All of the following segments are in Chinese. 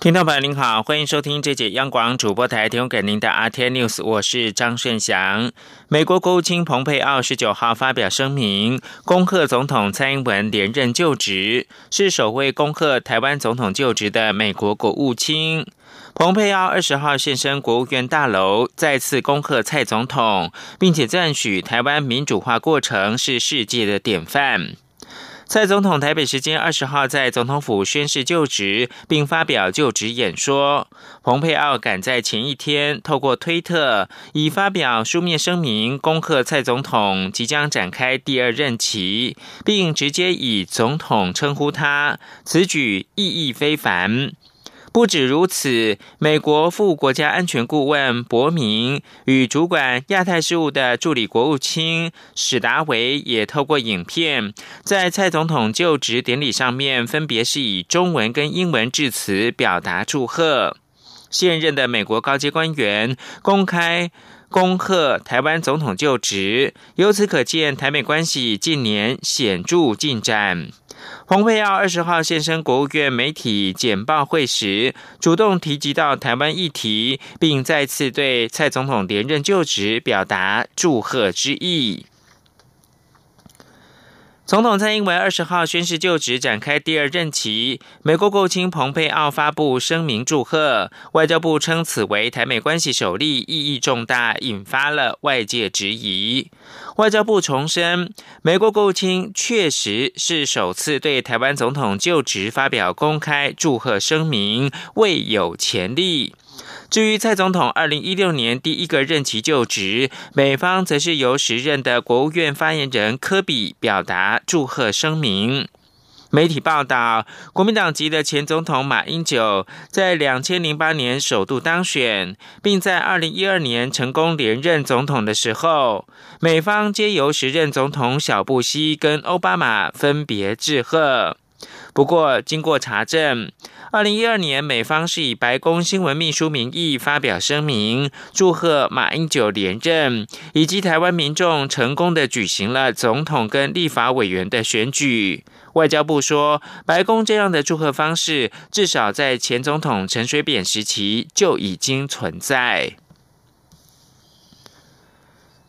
听众朋友您好，欢迎收听这节央广主播台提供给您的 RT News，我是张顺祥。美国国务卿蓬佩奥十九号发表声明，恭贺总统蔡英文连任就职，是首位恭贺台湾总统就职的美国国务卿。蓬佩奥二十号现身国务院大楼，再次恭贺蔡总统，并且赞许台湾民主化过程是世界的典范。蔡总统台北时间二十号在总统府宣誓就职，并发表就职演说。蓬佩奥赶在前一天透过推特，已发表书面声明，恭贺蔡总统即将展开第二任期，并直接以总统称呼他，此举意义非凡。不止如此，美国副国家安全顾问伯明与主管亚太事务的助理国务卿史达维也透过影片，在蔡总统就职典礼上面，分别是以中文跟英文致辞表达祝贺。现任的美国高阶官员公开恭贺台湾总统就职，由此可见，台美关系近年显著进展。蓬佩奥二十号现身国务院媒体简报会时，主动提及到台湾议题，并再次对蔡总统连任就职表达祝贺之意。总统蔡英文二十号宣誓就职，展开第二任期。美国国务卿蓬佩奥发布声明祝贺，外交部称此为台美关系首例，意义重大，引发了外界质疑。外交部重申，美国国务卿确实是首次对台湾总统就职发表公开祝贺声明，未有前例。至于蔡总统二零一六年第一个任期就职，美方则是由时任的国务院发言人科比表达祝贺声明。媒体报道，国民党籍的前总统马英九在两千零八年首度当选，并在二零一二年成功连任总统的时候，美方皆由时任总统小布希跟奥巴马分别致贺。不过，经过查证。二零一二年，美方是以白宫新闻秘书名义发表声明，祝贺马英九连任，以及台湾民众成功的举行了总统跟立法委员的选举。外交部说，白宫这样的祝贺方式，至少在前总统陈水扁时期就已经存在。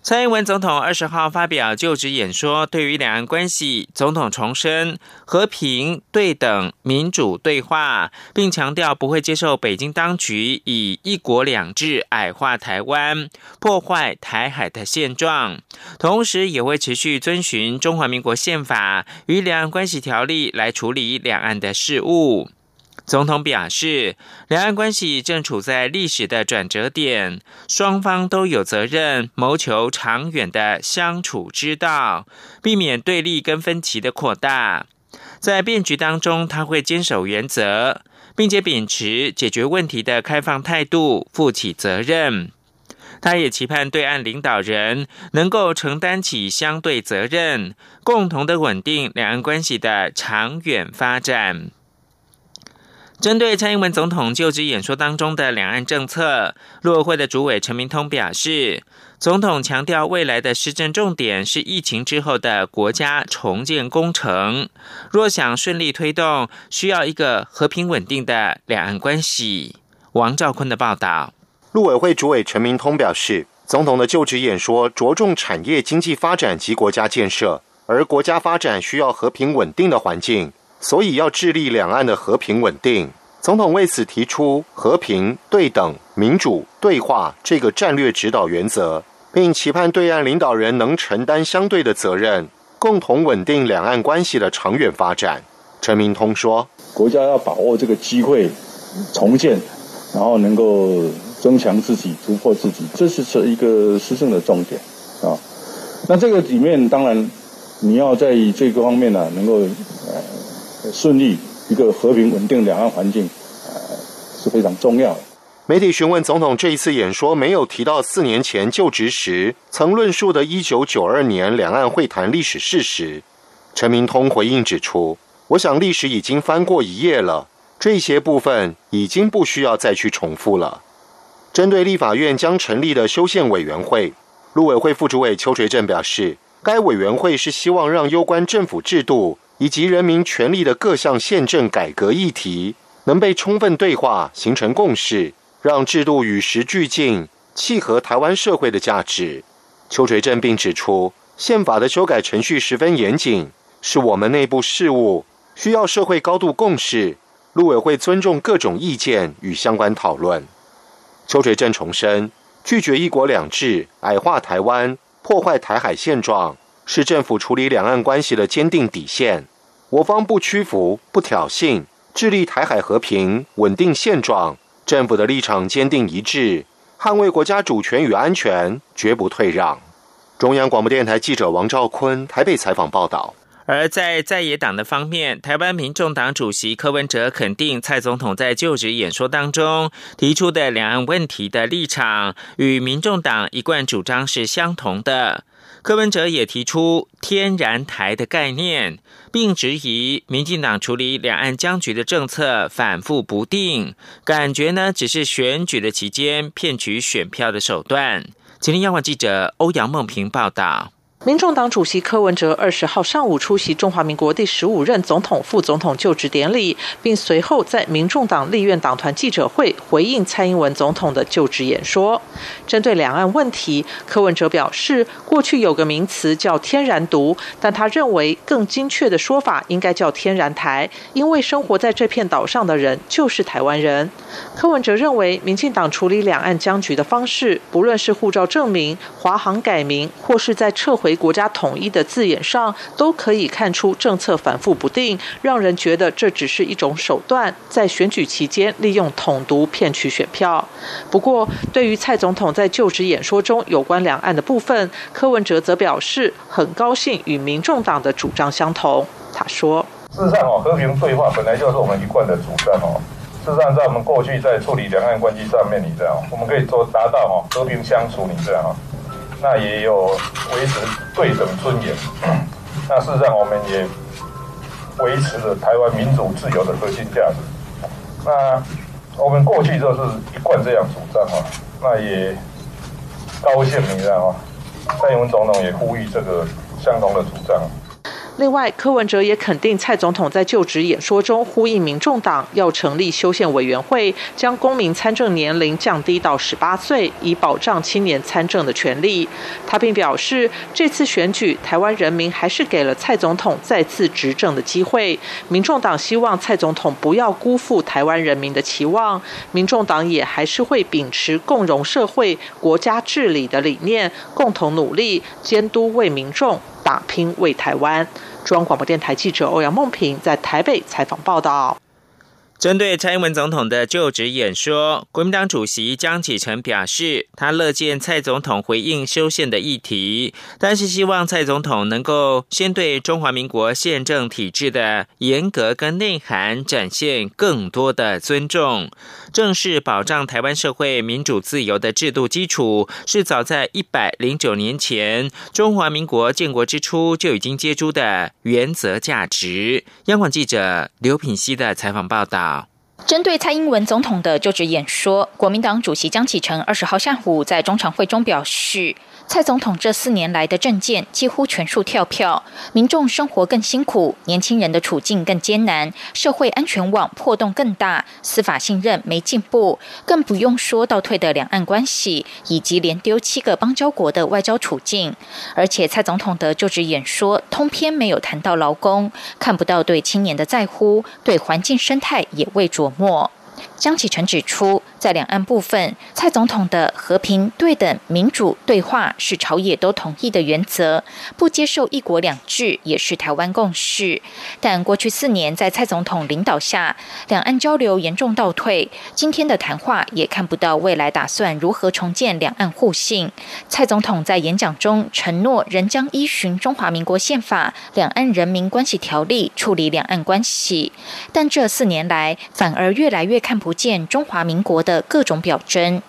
蔡英文总统二十号发表就职演说，对于两岸关系，总统重申和平、对等、民主对话，并强调不会接受北京当局以一国两制矮化台湾、破坏台海的现状，同时也会持续遵循中华民国宪法与两岸关系条例来处理两岸的事务。总统表示，两岸关系正处在历史的转折点，双方都有责任谋求长远的相处之道，避免对立跟分歧的扩大。在变局当中，他会坚守原则，并且秉持解决问题的开放态度，负起责任。他也期盼对岸领导人能够承担起相对责任，共同的稳定两岸关系的长远发展。针对蔡英文总统就职演说当中的两岸政策，陆委会的主委陈明通表示，总统强调未来的施政重点是疫情之后的国家重建工程，若想顺利推动，需要一个和平稳定的两岸关系。王兆坤的报道，陆委会主委陈明通表示，总统的就职演说着重产业经济发展及国家建设，而国家发展需要和平稳定的环境。所以要致力两岸的和平稳定。总统为此提出和平、对等、民主、对话这个战略指导原则，并期盼对岸领导人能承担相对的责任，共同稳定两岸关系的长远发展。陈明通说：“国家要把握这个机会重建，然后能够增强自己、突破自己，这是是一个施政的重点啊。那这个里面当然你要在这个方面呢，能够呃。”顺利一个和平稳定两岸环境，呃是非常重要的。媒体询问总统这一次演说没有提到四年前就职时曾论述的1992年两岸会谈历史事实，陈明通回应指出：“我想历史已经翻过一页了，这些部分已经不需要再去重复了。针对立法院将成立的修宪委员会，陆委会副主委邱垂正表示，该委员会是希望让攸关政府制度以及人民权利的各项宪政改革议题，能被充分对话，形成共识，让制度与时俱进，契合台湾社会的价值。邱垂正并指出，宪法的修改程序十分严谨，是我们内部事务，需要社会高度共识。陆委会尊重各种意见与相关讨论。邱垂正重申，拒绝“一国两制”、矮化台湾、破坏台海现状，是政府处理两岸关系的坚定底线。我方不屈服、不挑衅，致力台海和平、稳定现状。政府的立场坚定一致，捍卫国家主权与安全，绝不退让。中央广播电台记者王兆坤台北采访报道。而在在野党的方面，台湾民众党主席柯文哲肯定蔡总统在就职演说当中提出的两岸问题的立场与民众党一贯主张是相同的。柯文哲也提出“天然台”的概念，并质疑民进党处理两岸僵局的政策反复不定，感觉呢只是选举的期间骗取选票的手段。吉林央广记者欧阳梦平报道。民众党主席柯文哲二十号上午出席中华民国第十五任总统、副总统就职典礼，并随后在民众党立院党团记者会回应蔡英文总统的就职演说。针对两岸问题，柯文哲表示，过去有个名词叫“天然独”，但他认为更精确的说法应该叫“天然台”，因为生活在这片岛上的人就是台湾人。柯文哲认为，民进党处理两岸僵局的方式，不论是护照证明、华航改名，或是在撤回。国家统一的字眼上，都可以看出政策反复不定，让人觉得这只是一种手段，在选举期间利用统独骗取选票。不过，对于蔡总统在就职演说中有关两岸的部分，柯文哲则表示很高兴与民众党的主张相同。他说：“事实上，哦，和平对话本来就是我们一贯的主张哦。事实上，在我们过去在处理两岸关系上面，你这样，我们可以做达到哦和平相处，你这样。”那也有维持对等尊严。那事实上，我们也维持了台湾民主自由的核心价值。那我们过去就是一贯这样主张啊。那也高兴，你知道吗？蔡英文总统也呼吁这个相同的主张。另外，柯文哲也肯定蔡总统在就职演说中呼应民众党要成立修宪委员会，将公民参政年龄降低到十八岁，以保障青年参政的权利。他并表示，这次选举台湾人民还是给了蔡总统再次执政的机会。民众党希望蔡总统不要辜负台湾人民的期望，民众党也还是会秉持共荣社会、国家治理的理念，共同努力监督为民众打拼为台湾。中央广播电台记者欧阳梦平在台北采访报道。针对蔡英文总统的就职演说，国民党主席江启臣表示，他乐见蔡总统回应修宪的议题，但是希望蔡总统能够先对中华民国宪政体制的严格跟内涵展现更多的尊重。正是保障台湾社会民主自由的制度基础，是早在一百零九年前中华民国建国之初就已经接诸的原则价值。央广记者刘品熙的采访报道。针对蔡英文总统的就职演说，国民党主席江启臣二十号下午在中常会中表示。蔡总统这四年来的政见几乎全数跳票，民众生活更辛苦，年轻人的处境更艰难，社会安全网破洞更大，司法信任没进步，更不用说倒退的两岸关系，以及连丢七个邦交国的外交处境。而且蔡总统的就职演说通篇没有谈到劳工，看不到对青年的在乎，对环境生态也未琢磨。江启臣指出。在两岸部分，蔡总统的和平、对等、民主对话是朝野都同意的原则，不接受一国两制也是台湾共识。但过去四年在蔡总统领导下，两岸交流严重倒退。今天的谈话也看不到未来打算如何重建两岸互信。蔡总统在演讲中承诺，仍将依循中华民国宪法、两岸人民关系条例处理两岸关系。但这四年来，反而越来越看不见中华民国。的各种表征。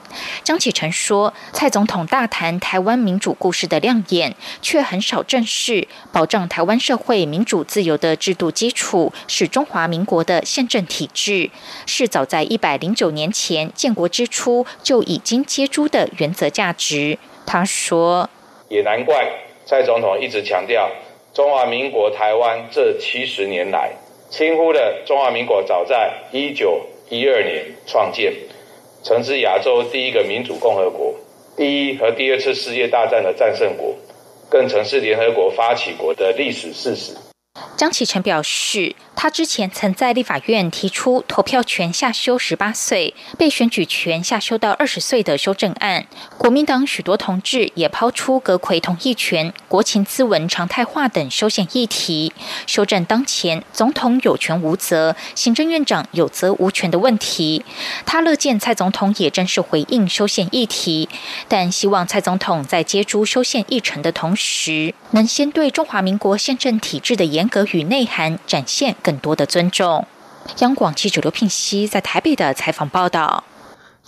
张启成说，蔡总统大谈台湾民主故事的亮眼，却很少正视保障台湾社会民主自由的制度基础是中华民国的宪政体制，是早在一百零九年前建国之初就已经接诸的原则价值。他说，也难怪蔡总统一直强调中华民国台湾这七十年来，轻忽了中华民国早在一九一二年创建。曾是亚洲第一个民主共和国，第一和第二次世界大战的战胜国，更曾是联合国发起国的历史事实。张启成表示，他之前曾在立法院提出投票权下修十八岁、被选举权下修到二十岁的修正案。国民党许多同志也抛出阁魁同意权、国情咨文常态化等修宪议题，修正当前总统有权无责、行政院长有责无权的问题。他乐见蔡总统也正式回应修宪议题，但希望蔡总统在接诸修宪议程的同时，能先对中华民国宪政体制的。严格与内涵展现更多的尊重。央广记者刘聘熙在台北的采访报道。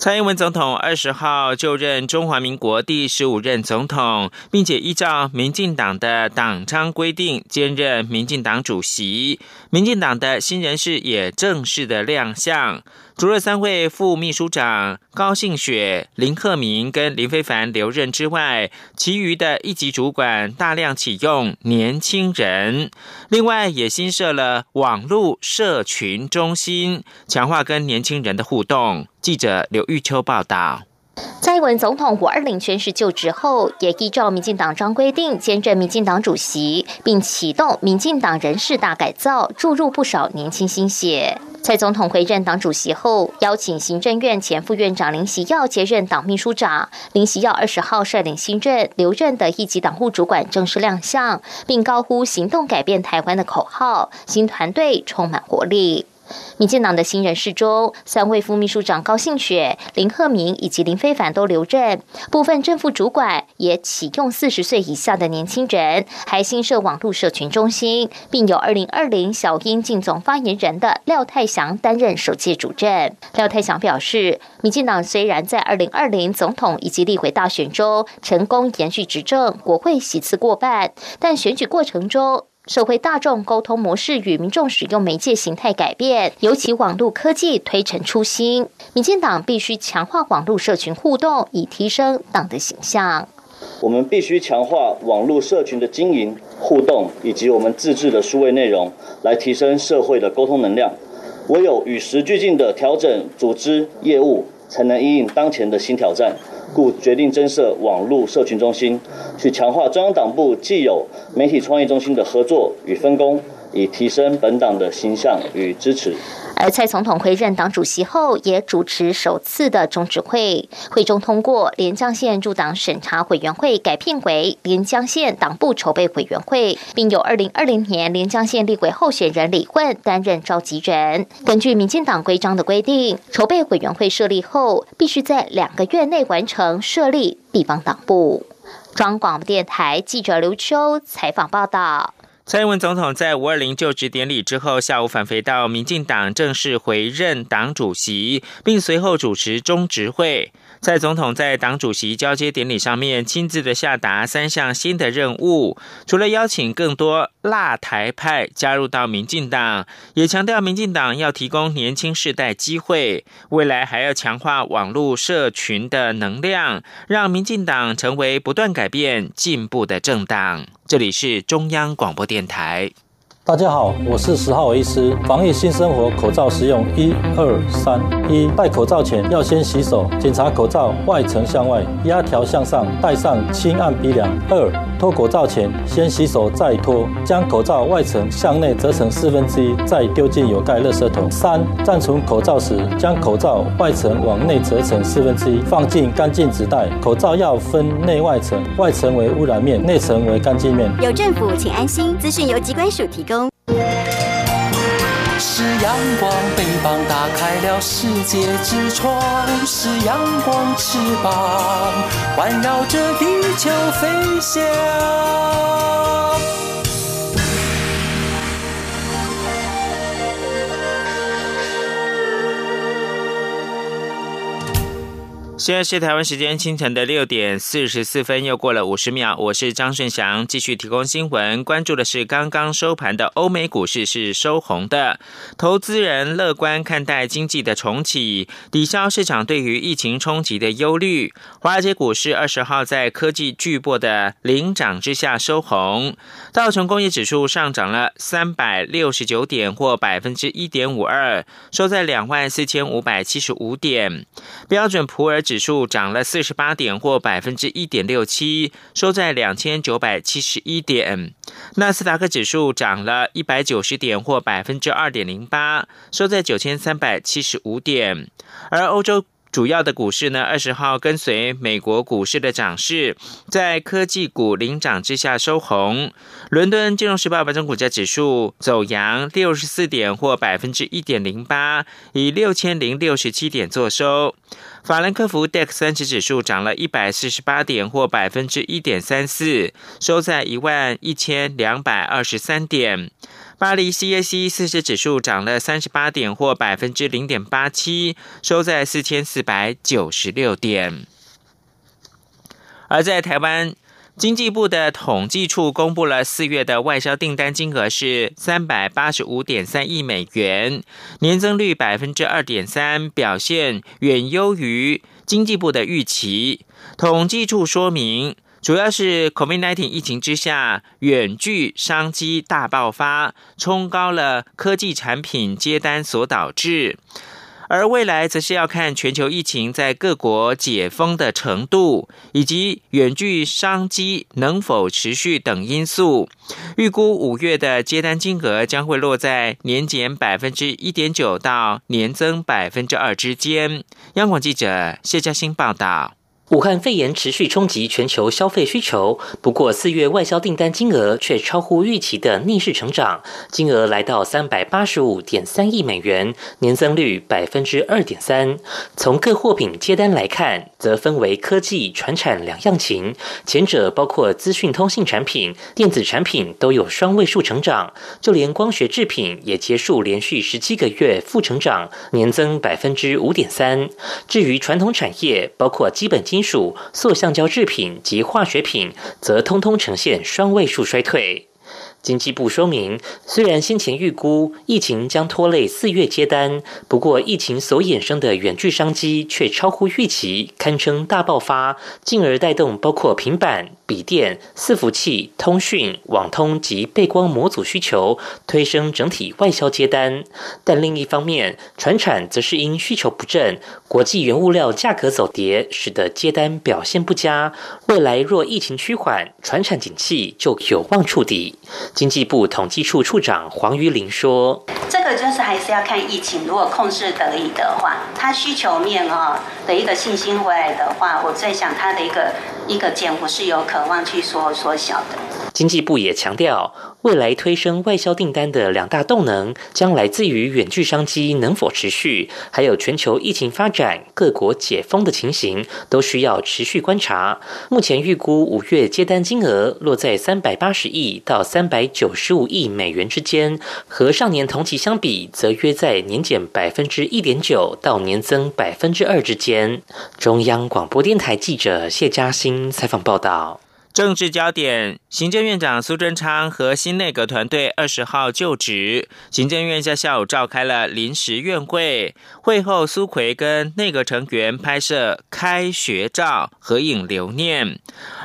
蔡英文总统二十号就任中华民国第十五任总统，并且依照民进党的党章规定兼任民进党主席。民进党的新人士也正式的亮相。除了三位副秘书长高信雪、林鹤明跟林非凡留任之外，其余的一级主管大量启用年轻人。另外，也新设了网络社群中心，强化跟年轻人的互动。记者刘玉秋报道。蔡英文总统五二零宣誓就职后，也依照民进党章规定兼任民进党主席，并启动民进党人事大改造，注入不少年轻心血。蔡总统回任党主席后，邀请行政院前副院长林喜耀接任党秘书长。林喜耀二十号率领新任留任的一级党务主管正式亮相，并高呼“行动改变台湾”的口号，新团队充满活力。民进党的新人事中，三位副秘书长高信雪、林鹤明以及林非凡都留任，部分正副主管也启用四十岁以下的年轻人，还新设网络社群中心，并有二零二零小英竞总发言人的廖泰祥担任首届主任。廖泰祥表示，民进党虽然在二零二零总统以及立委大选中成功延续执政，国会席次过半，但选举过程中。社会大众沟通模式与民众使用媒介形态改变，尤其网络科技推陈出新。民进党必须强化网络社群互动，以提升党的形象。我们必须强化网络社群的经营、互动，以及我们自制的数位内容，来提升社会的沟通能量。唯有与时俱进的调整组织业务，才能应应当前的新挑战。故决定增设网络社群中心，去强化中央党部既有媒体创意中心的合作与分工，以提升本党的形象与支持。而蔡总统回任党主席后，也主持首次的中指会，会中通过连江县入党审查委员会改聘为连江县党部筹备委员会，并由二零二零年连江县立委候选人李混担任召集人。根据民进党规章的规定，筹备委员会设立后，必须在两个月内完成设立地方党部。中广播电台记者刘秋采访报道。蔡英文总统在五二零就职典礼之后，下午返回到民进党，正式回任党主席，并随后主持中执会。蔡总统在党主席交接典礼上面亲自的下达三项新的任务，除了邀请更多辣台派加入到民进党，也强调民进党要提供年轻世代机会，未来还要强化网络社群的能量，让民进党成为不断改变进步的政党。这里是中央广播电台。大家好，我是十号医师。防疫新生活，口罩使用一二三一。戴口罩前要先洗手，检查口罩外层向外，压条向上，戴上轻按鼻梁。二脱口罩前先洗手再脱，将口罩外层向内折成四分之一，再丢进有盖垃圾桶。三暂存口罩时，将口罩外层往内折成四分之一，放进干净纸袋。口罩要分内外层，外层为污染面，内层为干净面。有政府，请安心。资讯由机关署提供。阳光，翅膀打开了世界之窗；是阳光，翅膀环绕着地球飞翔。现在是台湾时间清晨的六点四十四分，又过了五十秒。我是张顺祥，继续提供新闻。关注的是刚刚收盘的欧美股市是收红的，投资人乐观看待经济的重启，抵消市场对于疫情冲击的忧虑。华尔街股市二十号在科技巨擘的领涨之下收红，道琼工业指数上涨了三百六十九点，或百分之一点五二，收在两万四千五百七十五点。标准普尔指数涨了四十八点，或百分之一点六七，收在两千九百七十一点。纳斯达克指数涨了一百九十点，或百分之二点零八，收在九千三百七十五点。而欧洲。主要的股市呢，二十号跟随美国股市的涨势，在科技股领涨之下收红。伦敦金融时报白中股价指数走阳六十四点，或百分之一点零八，以六千零六十七点作收。法兰克福 DAX 三十指数涨了一百四十八点，或百分之一点三四，收在一万一千两百二十三点。巴黎 CAC 四十指数涨了三十八点，或百分之零点八七，收在四千四百九十六点。而在台湾，经济部的统计处公布了四月的外销订单金额是三百八十五点三亿美元，年增率百分之二点三，表现远优于经济部的预期。统计处说明。主要是 COVID-19 疫情之下，远距商机大爆发，冲高了科技产品接单所导致。而未来则是要看全球疫情在各国解封的程度，以及远距商机能否持续等因素。预估五月的接单金额将会落在年减百分之一点九到年增百分之二之间。央广记者谢嘉欣报道。武汉肺炎持续冲击全球消费需求，不过四月外销订单金额却超乎预期的逆势成长，金额来到三百八十五点三亿美元，年增率百分之二点三。从各货品接单来看，则分为科技、传产两样情，前者包括资讯通信产品、电子产品都有双位数成长，就连光学制品也结束连续十七个月负成长，年增百分之五点三。至于传统产业，包括基本金属、塑橡胶制品及化学品，则通通呈现双位数衰退。经济部说明，虽然先前预估疫情将拖累四月接单，不过疫情所衍生的远距商机却超乎预期，堪称大爆发，进而带动包括平板。笔电、伺服器、通讯、网通及背光模组需求推升整体外销接单，但另一方面，船产则是因需求不振，国际原物料价格走跌，使得接单表现不佳。未来若疫情趋缓，船产景气就有望触底。经济部统计处处长黄瑜林说：“这个就是还是要看疫情，如果控制得以的话，它需求面啊的一个信心回来的话，我在想它的一个一个减幅是有渴。”望去缩缩小的。经济部也强调。未来推升外销订单的两大动能，将来自于远距商机能否持续，还有全球疫情发展、各国解封的情形，都需要持续观察。目前预估五月接单金额落在三百八十亿到三百九十五亿美元之间，和上年同期相比，则约在年减百分之一点九到年增百分之二之间。中央广播电台记者谢嘉欣采访报道。政治焦点：行政院长苏贞昌和新内阁团队二十号就职。行政院在下午召开了临时院会，会后苏奎跟内阁成员拍摄开学照合影留念。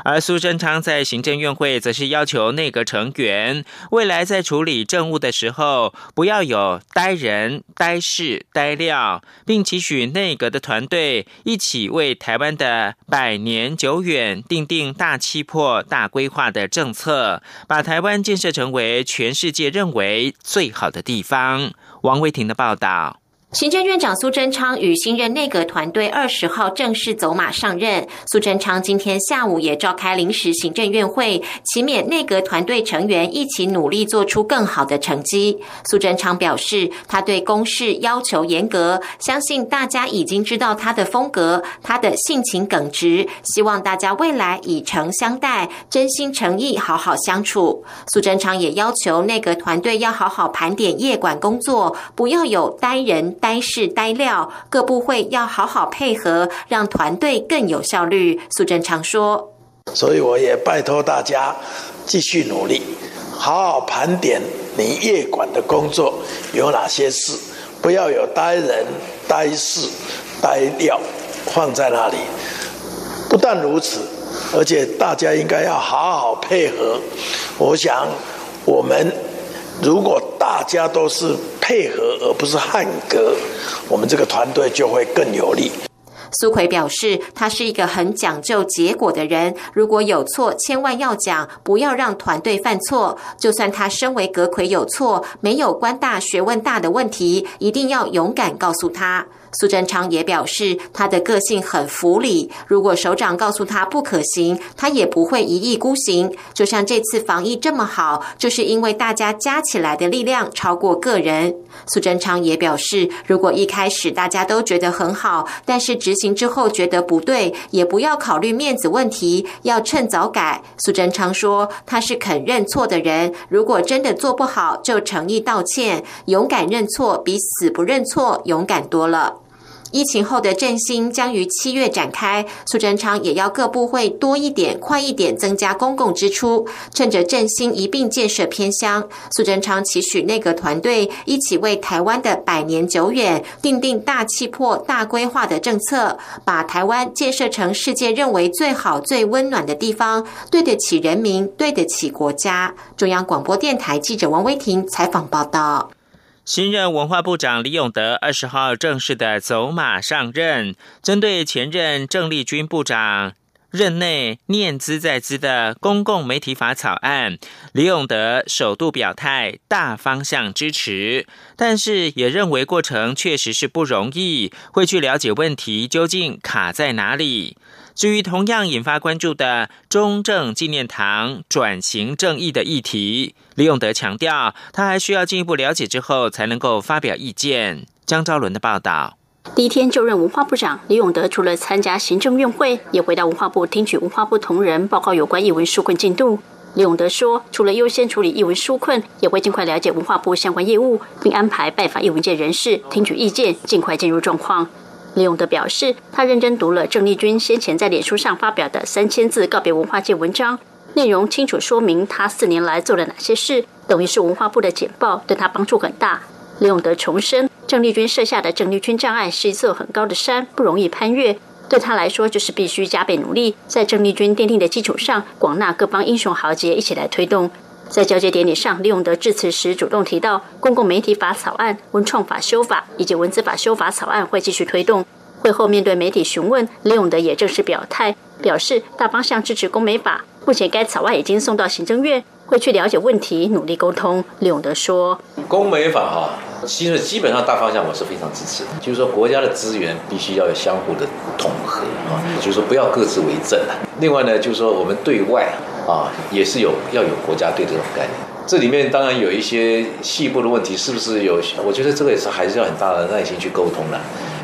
而苏贞昌在行政院会则是要求内阁成员未来在处理政务的时候，不要有呆人、呆事、呆料，并期许内阁的团队一起为台湾的百年久远定定大气魄。或大规划的政策，把台湾建设成为全世界认为最好的地方。王维婷的报道。行政院长苏贞昌与新任内阁团队二十号正式走马上任。苏贞昌今天下午也召开临时行政院会，启勉内阁团队成员一起努力做出更好的成绩。苏贞昌表示，他对公事要求严格，相信大家已经知道他的风格，他的性情耿直，希望大家未来以诚相待，真心诚意好好相处。苏贞昌也要求内阁团队要好好盘点业管工作，不要有呆人。呆事呆料，各部会要好好配合，让团队更有效率。苏贞昌说：“所以我也拜托大家继续努力，好好盘点你业管的工作有哪些事，不要有呆人、呆事、呆料放在那里。不但如此，而且大家应该要好好配合。我想，我们如果大家都是配合，而不是汉格，我们这个团队就会更有力。”苏奎表示，他是一个很讲究结果的人。如果有错，千万要讲，不要让团队犯错。就算他身为阁魁有错，没有官大学问大的问题，一定要勇敢告诉他。苏贞昌也表示，他的个性很服理。如果首长告诉他不可行，他也不会一意孤行。就像这次防疫这么好，就是因为大家加起来的力量超过个人。苏贞昌也表示，如果一开始大家都觉得很好，但是执行之后觉得不对，也不要考虑面子问题，要趁早改。苏贞昌说，他是肯认错的人，如果真的做不好，就诚意道歉，勇敢认错，比死不认错勇敢多了。疫情后的振兴将于七月展开，苏贞昌也要各部会多一点、快一点增加公共支出，趁着振兴一并建设偏乡。苏贞昌期许内阁团队一起为台湾的百年久远定定大气魄、大规划的政策，把台湾建设成世界认为最好、最温暖的地方，对得起人民，对得起国家。中央广播电台记者王威婷采访报道。新任文化部长李永德二十号正式的走马上任，针对前任郑丽君部长任内念兹在兹的公共媒体法草案，李永德首度表态大方向支持，但是也认为过程确实是不容易，会去了解问题究竟卡在哪里。至于同样引发关注的中正纪念堂转型正义的议题，李永德强调，他还需要进一步了解之后才能够发表意见。江昭伦的报道。第一天就任文化部长，李永德除了参加行政院会，也回到文化部听取文化部同仁报告有关译文纾困进度。李永德说，除了优先处理译文纾困，也会尽快了解文化部相关业务，并安排拜访译文界人士听取意见，尽快进入状况。李永德表示，他认真读了郑丽君先前在脸书上发表的三千字告别文化界文章，内容清楚说明他四年来做了哪些事，等于是文化部的简报，对他帮助很大。李永德重申，郑丽君设下的郑丽君障碍是一座很高的山，不容易攀越，对他来说就是必须加倍努力，在郑丽君奠定的基础上，广纳各方英雄豪杰一起来推动。在交接典礼上，李永德致辞时主动提到，公共媒体法草案、文创法修法以及文字法修法草案会继续推动。会后面对媒体询问，李永德也正式表态，表示大方向支持公媒法。目前该草案已经送到行政院，会去了解问题，努力沟通。李永德说：“公媒法哈，其实基本上大方向我是非常支持的，就是说国家的资源必须要有相互的统合啊，就是说不要各自为政。另外呢，就是说我们对外。”啊，也是有要有国家队这种概念，这里面当然有一些细部的问题，是不是有？我觉得这个也是还是要很大的耐心去沟通的，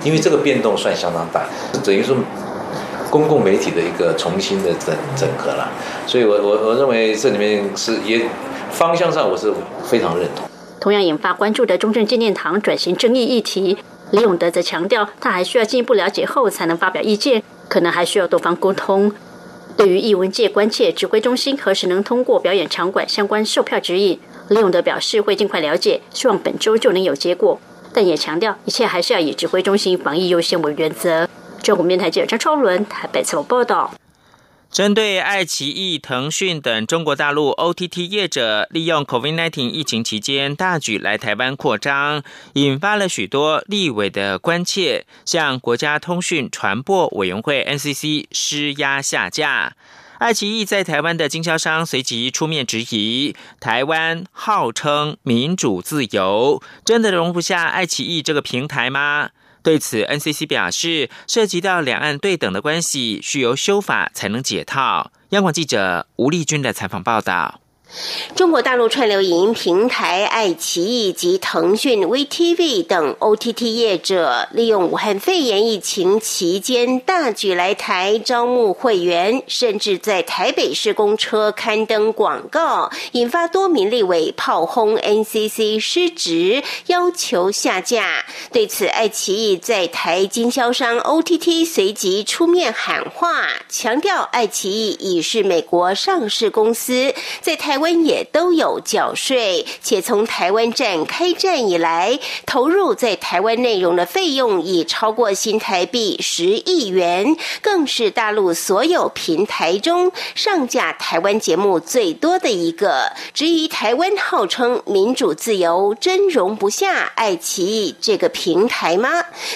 因为这个变动算相当大，等于说公共媒体的一个重新的整整合了，所以我我我认为这里面是也方向上我是非常认同。同样引发关注的中正纪念堂转型争议议题，李永德则强调，他还需要进一步了解后才能发表意见，可能还需要多方沟通。对于艺文界关切指挥中心何时能通过表演场馆相关售票指引，李永德表示会尽快了解，希望本周就能有结果，但也强调一切还是要以指挥中心防疫优先为原则。中国面台记者张超伦台北采访报道。针对爱奇艺、腾讯等中国大陆 OTT 业者利用 COVID-19 疫情期间大举来台湾扩张，引发了许多立委的关切，向国家通讯传播委员会 NCC 施压下架。爱奇艺在台湾的经销商随即出面质疑：台湾号称民主自由，真的容不下爱奇艺这个平台吗？对此，NCC 表示，涉及到两岸对等的关系，需由修法才能解套。央广记者吴丽君的采访报道。中国大陆串流影音平台爱奇艺及腾讯 VTV 等 OTT 业者，利用武汉肺炎疫情期间大举来台招募会员，甚至在台北市公车刊登广告，引发多名立委炮轰 NCC 失职，要求下架。对此，爱奇艺在台经销商 OTT 随即出面喊话，强调爱奇艺已是美国上市公司，在台。湾也都有缴税，且从台湾站开战以来，投入在台湾内容的费用已超过新台币十亿元，更是大陆所有平台中上架台湾节目最多的一个。至于台湾号称民主自由，真容不下爱奇艺这个平台吗？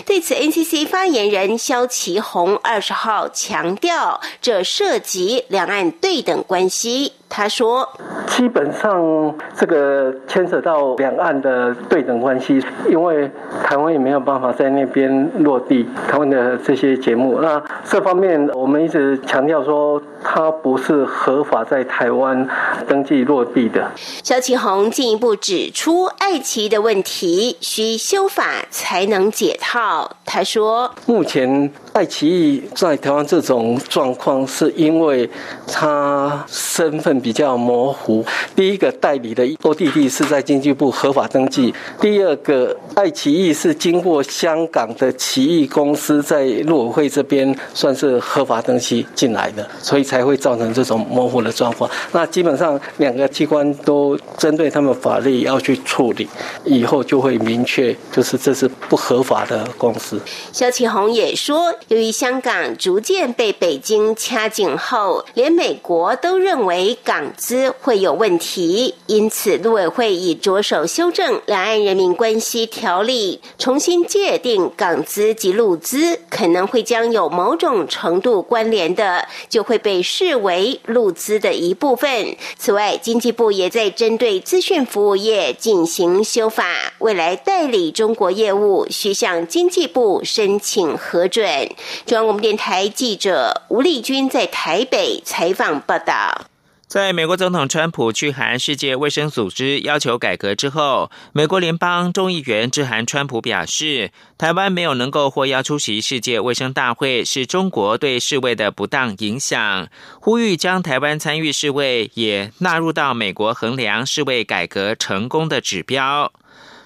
对此，NCC 发言人肖其宏二十号强调，这涉及两岸对等关系。他说：“基本上这个牵扯到两岸的对等关系，因为台湾也没有办法在那边落地台湾的这些节目。那这方面我们一直强调说，它不是合法在台湾登记落地的。”肖启宏进一步指出，爱奇艺的问题需修法才能解套。他说：“目前爱奇艺在台湾这种状况，是因为他身份。”比较模糊。第一个代理的 ODD 是在经济部合法登记，第二个爱奇艺是经过香港的奇异公司在陆委会这边算是合法登记进来的，所以才会造成这种模糊的状况。那基本上两个机关都针对他们法律要去处理，以后就会明确，就是这是不合法的公司。肖启宏也说，由于香港逐渐被北京掐紧后，连美国都认为。港资会有问题，因此陆委会已着手修正《两岸人民关系条例》，重新界定港资及陆资，可能会将有某种程度关联的，就会被视为陆资的一部分。此外，经济部也在针对资讯服务业进行修法，未来代理中国业务需向经济部申请核准。中央广播电台记者吴丽君在台北采访报道。在美国总统川普去函世界卫生组织要求改革之后，美国联邦众议员致函川普表示，台湾没有能够获邀出席世界卫生大会，是中国对世卫的不当影响，呼吁将台湾参与世卫也纳入到美国衡量世卫改革成功的指标。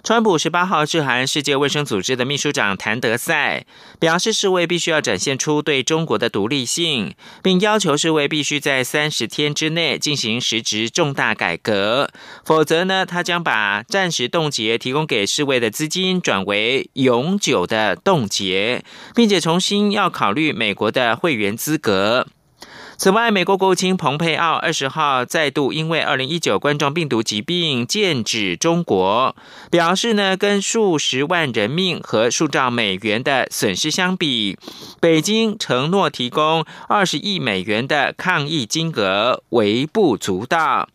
川普十八号致函世界卫生组织的秘书长谭德赛，表示世卫必须要展现出对中国的独立性，并要求世卫必须在三十天之内进行实质重大改革，否则呢，他将把暂时冻结提供给世卫的资金转为永久的冻结，并且重新要考虑美国的会员资格。此外，美国国务卿蓬佩奥二十号再度因为二零一九冠状病毒疾病剑指中国，表示呢，跟数十万人命和数兆美元的损失相比，北京承诺提供二十亿美元的抗疫金额微不足道。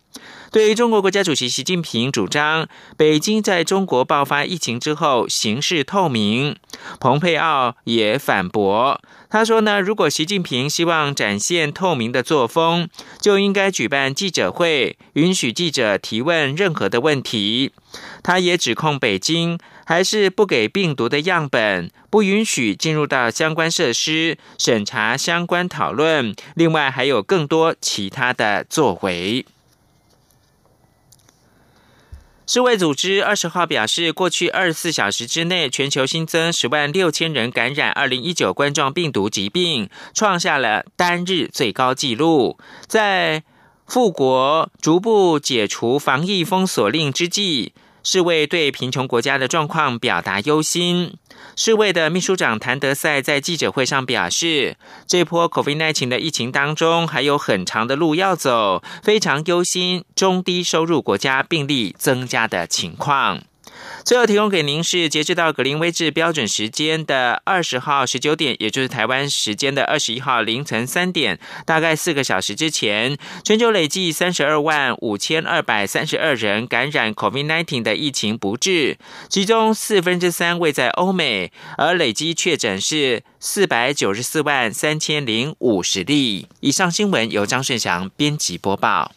对于中国国家主席习近平主张北京在中国爆发疫情之后行事透明，蓬佩奥也反驳，他说呢，如果习近平希望展现透明的作风，就应该举办记者会，允许记者提问任何的问题。他也指控北京还是不给病毒的样本，不允许进入到相关设施审查相关讨论，另外还有更多其他的作为。世卫组织二十号表示，过去二十四小时之内，全球新增十万六千人感染二零一九冠状病毒疾病，创下了单日最高纪录。在富国逐步解除防疫封锁令之际。世卫对贫穷国家的状况表达忧心。世卫的秘书长谭德赛在记者会上表示，这波 COVID-19 的疫情当中还有很长的路要走，非常忧心中低收入国家病例增加的情况。最后提供给您是截至到格林威治标准时间的二十号十九点，也就是台湾时间的二十一号凌晨三点，大概四个小时之前，全球累计三十二万五千二百三十二人感染 COVID-19 的疫情不治，其中四分之三位在欧美，而累计确诊是四百九十四万三千零五十例。以上新闻由张顺祥编辑播报。